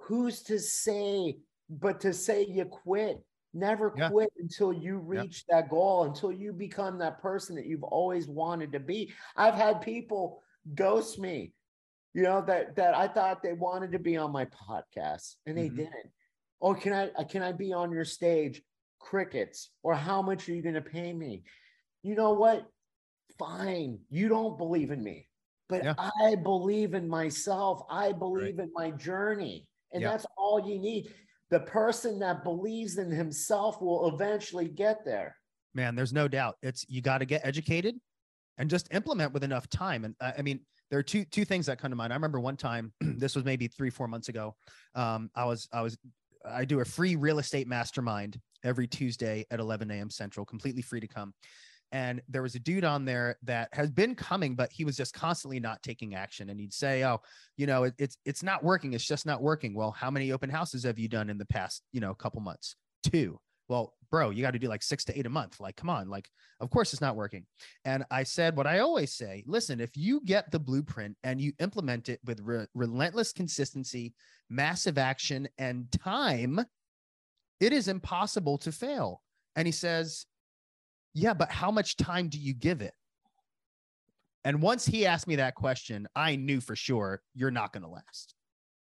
Who's to say, but to say you quit? Never Yeah. quit until you Yeah. reach that goal, until you become that person that you've always wanted to be. I've had people ghost me, you know, that that I thought they wanted to be on my podcast and they Mhm. didn't. Oh, can I can I be on your stage? Crickets. Or how much are you going to pay me? You know what? Fine. You don't believe in me, but Yeah. I believe in myself. I believe in my journey. And Yeah. that's all you need. The person that believes in himself will eventually get there. man there's no doubt it's you got to get educated and just implement with enough time and uh, i mean there are two two things that come to mind i remember one time this was maybe three four months ago um, i was i was i do a free real estate mastermind every tuesday at 11 a.m central completely free to come and there was a dude on there that has been coming but he was just constantly not taking action. And he'd say oh you know it, it's it's not working. It's just not working. Well how many open houses have you done in the past you know couple months? Two. Well bro you got to do like six to eight a month. Like come on. Like of course it's not working. And i said what i always say listen if you get the blueprint and you implement it with re- relentless consistency massive action and time it is impossible to fail. And he says yeah but how much time do you give it? And once he asked me that question i knew for sure you're not going to last.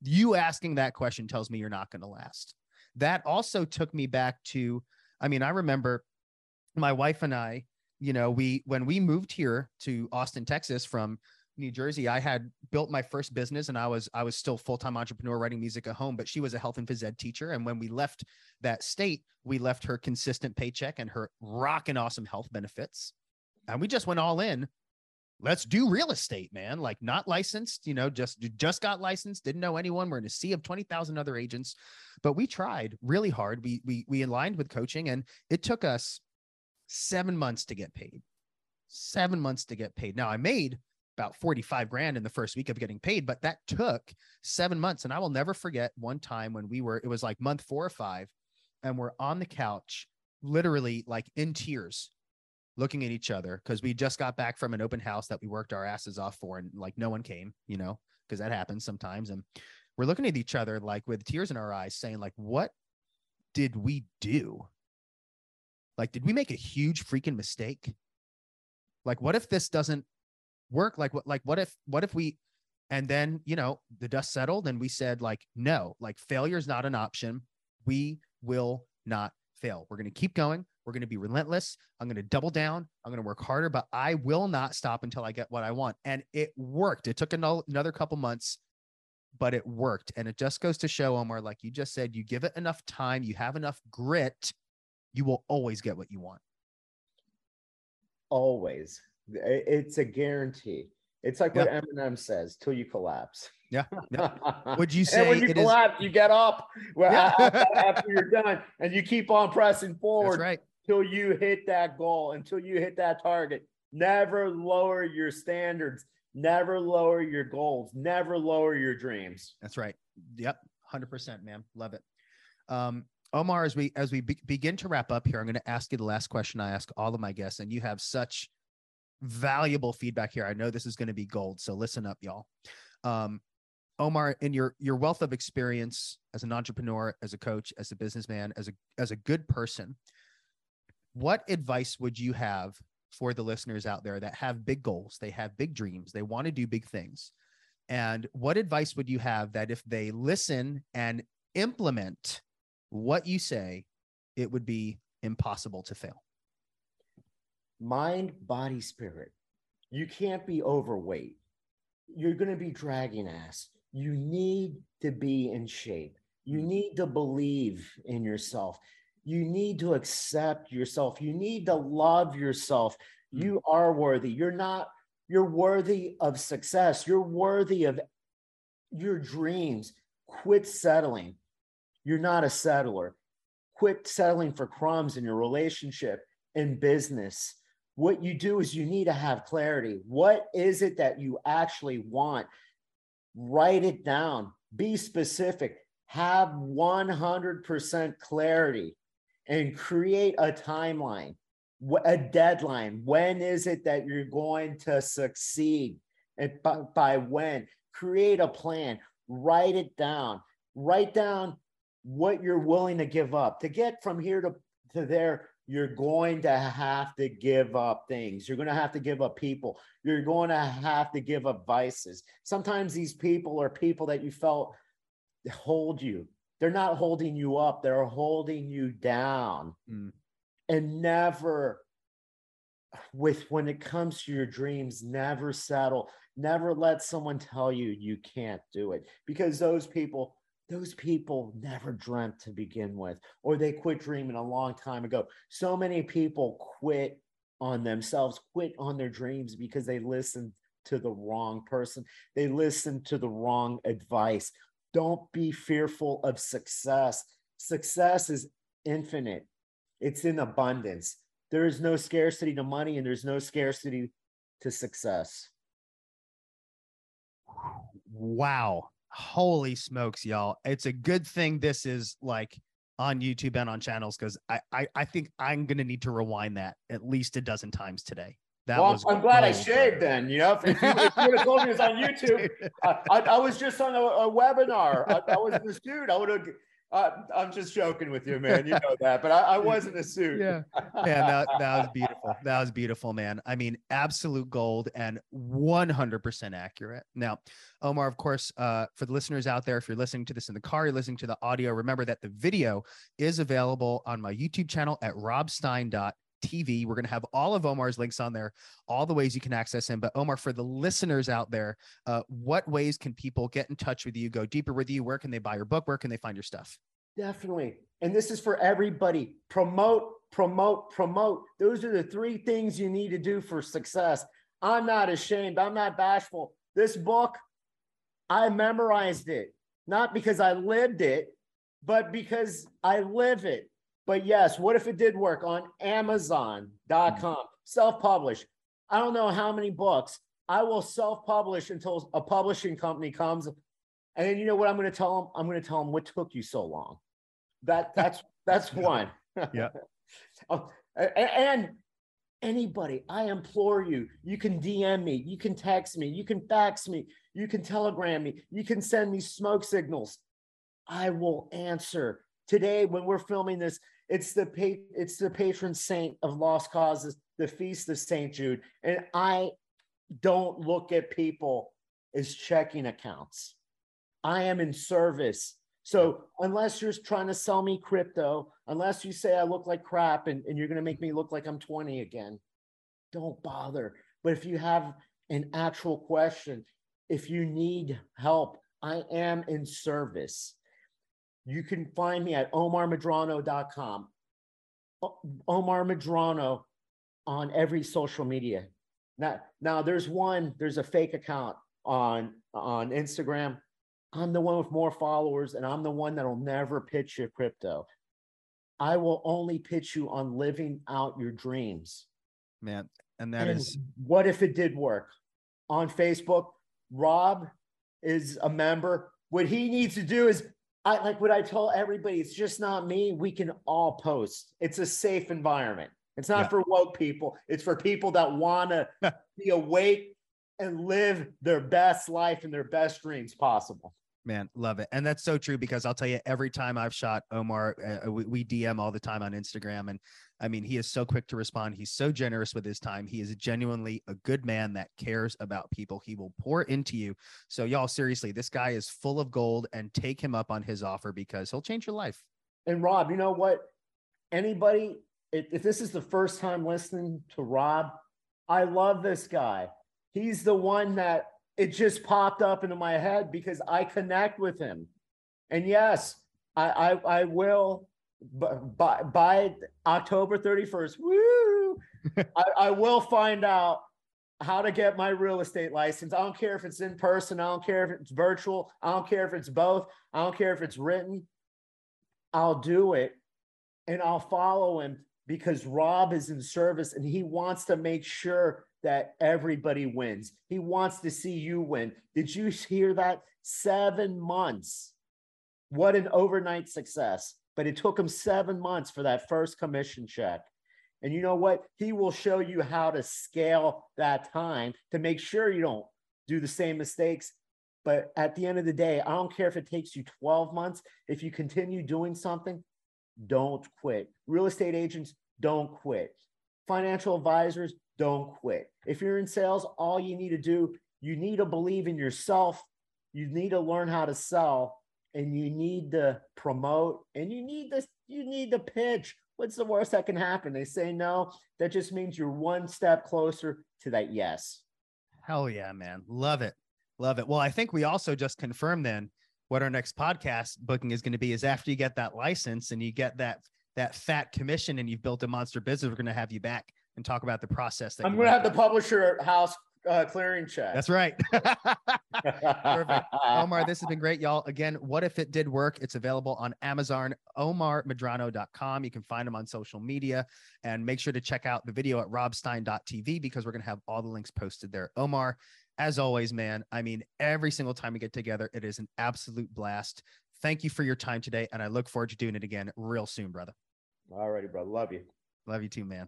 You asking that question tells me you're not going to last. That also took me back to i mean i remember my wife and i you know we when we moved here to austin texas from new jersey i had built my first business and i was i was still full-time entrepreneur writing music at home but she was a health and phys ed teacher. And when we left that state we left her consistent paycheck and her rockin' awesome health benefits. And we just went all in. Let's do real estate man. Like not licensed you know just just got licensed didn't know anyone. We're in a sea of 20,000 other agents. But we tried really hard. We we we aligned with coaching and it took us 7 months to get paid. 7 months to get paid. Now i made about 45 grand in the first week of getting paid but that took 7 months. And i will never forget one time when we were it was like month 4 or 5 and we're on the couch literally like in tears looking at each other because we just got back from an open house that we worked our asses off for and like no one came you know because that happens sometimes. And we're looking at each other like with tears in our eyes saying like what did we do? Like did we make a huge freaking mistake? Like what if this doesn't work? Like what like what if what if we and then you know the dust settled and we said like no like failure is not an option. We will not fail. We're going to keep going. We're going to be relentless. I'm going to double down. I'm going to work harder but i will not stop until i get what i want. And it worked. It took another couple months but it worked. And it just goes to show omar like you just said you give it enough time you have enough grit you will always get what you want. Always. It's a guarantee. It's like what Eminem says till you collapse. Yeah, would you say? and when you it is- collapse, you get up well, Yeah. after, you're done and you keep on pressing that's forward right until you hit that goal, until you hit that target. Never lower your standards, never lower your goals, never lower your dreams. That's right. Yep, hundred percent, man. Love it. Um, Omar, as we as we be- begin to wrap up here, I'm going to ask you the last question I ask all of my guests, and you have such valuable feedback here. I know this is going to be gold, so listen up, y'all. Um, Omar, in your your wealth of experience as an entrepreneur, as a coach, as a businessman, as a as a good person, what advice would you have for the listeners out there that have big goals, they have big dreams, they want to do big things? And what advice would you have that if they listen and implement what you say, it would be impossible to fail? Mind, body, spirit. You can't be overweight. You're going to be dragging ass. You need to be in shape. You Mm. need to believe in yourself. You need to accept yourself. You need to love yourself. Mm. You are worthy. You're not, you're worthy of success. You're worthy of your dreams. Quit settling. You're not a settler. Quit settling for crumbs in your relationship, in business. What you do is you need to have clarity. What is it that you actually want? Write it down. Be specific. Have 100% clarity and create a timeline, a deadline. When is it that you're going to succeed? And by, by when? Create a plan, write it down, write down what you're willing to give up. To get from here to, to there, you're going to have to give up things. You're going to have to give up people. You're going to have to give up vices. Sometimes these people are people that you felt hold you. They're not holding you up, they're holding you down. Mm. And never, with when it comes to your dreams, never settle. Never let someone tell you you can't do it because those people those people never dreamt to begin with, or they quit dreaming a long time ago. So many people quit on themselves, quit on their dreams because they listened to the wrong person. They listened to the wrong advice. Don't be fearful of success. Success is infinite, it's in abundance. There is no scarcity to money, and there's no scarcity to success. Wow holy smokes, y'all. It's a good thing this is like on YouTube and on channels because I, I, I think I'm gonna need to rewind that at least a dozen times today. That well, was I'm glad I shaved then. You know, if, you, if you would have told me it was on YouTube, I, I, I, was just on a, a webinar. I, I was in the studio. I would have uh, I'm just joking with you, man. You know that, but I, I was in a suit. Yeah, yeah, that, that was beautiful. That was beautiful, man. I mean, absolute gold and 100% accurate. Now, Omar, of course, uh, for the listeners out there, if you're listening to this in the car, you're listening to the audio. Remember that the video is available on my YouTube channel at robstein.com TV. We're going to have all of Omar's links on there, all the ways you can access him. But Omar, for the listeners out there, uh, what ways can people get in touch with you, go deeper with you? Where can they buy your book? Where can they find your stuff? Definitely. And this is for everybody. Promote, promote, promote. Those are the three things you need to do for success. I'm not ashamed. I'm not bashful. This book, I memorized it, not because I lived it, but because I live it. But yes, what if it did work on Amazon.com, self publish? I don't know how many books. I will self publish until a publishing company comes. And then you know what I'm going to tell them? I'm going to tell them what took you so long. That that's that's one. yeah. Oh, and anybody, I implore you, you can DM me, you can text me, you can fax me, you can telegram me, you can send me smoke signals. I will answer. Today, when we're filming this, it's the pa- it's the patron saint of lost causes, the feast of Saint Jude, and I don't look at people as checking accounts. I am in service. So unless you're trying to sell me crypto, unless you say I look like crap and, and you're going to make me look like I'm 20 again, don't bother. But if you have an actual question, if you need help, I am in service. You can find me at omarmedrano.com. Omar Medrano on every social media. Now, now there's one, there's a fake account on on Instagram. I'm the one with more followers, and I'm the one that'll never pitch you crypto. I will only pitch you on living out your dreams. Man, and that and is what if it did work on Facebook? Rob is a member. What he needs to do is I like what I tell everybody. It's just not me. We can all post. It's a safe environment. It's not yeah. for woke people. It's for people that want to be awake and live their best life and their best dreams possible. Man, love it. And that's so true because I'll tell you, every time I've shot Omar, uh, we, we, DM all the time on Instagram. And I mean, he is so quick to respond. He's so generous with his time. He is genuinely a good man that cares about people. He will pour into you. So, y'all, seriously, this guy is full of gold and take him up on his offer because he'll change your life. And Rob, you know what? Anybody, if, if this is the first time listening to Rob, I love this guy. He's the one that it just popped up into my head because I connect with him. And yes, I I, I will by by October 31st, woo, I, I will find out how to get my real estate license. I don't care if it's in person. I don't care if it's virtual. I don't care if it's both. I don't care if it's written. I'll do it and I'll follow him because Rob is in service and he wants to make sure that everybody wins. He wants to see you win. Did you hear that? Seven months. What an overnight success. But it took him seven months for that first commission check. And you know what? He will show you how to scale that time to make sure you don't do the same mistakes. But at the end of the day, I don't care if it takes you 12 months. If you continue doing something, don't quit. Real estate agents, don't quit. Financial advisors, don't quit. If you're in sales, all you need to do, you need to believe in yourself. You need to learn how to sell and you need to promote and you need this, you need to pitch what's the worst that can happen? They say no. That just means you're one step closer to that yes. Hell yeah, man. Love it. Love it. Well, I think we also just confirmed then what our next podcast booking is going to be is after you get that license and you get that that fat commission and you've built a monster business, we're going to have you back and talk about the process. I'm going to have the publisher house uh, clearing check. That's right. Perfect. Omar, this has been great, y'all. Again, what if it did work? It's available on Amazon, omarmedrano.com. You can find them on social media and make sure to check out the video at robstein.tv because we're going to have all the links posted there. Omar, as always, man, I mean, every single time we get together, it is an absolute blast. Thank you for your time today. And I look forward to doing it again real soon, brother. All righty, brother. Love you. Love you too, man.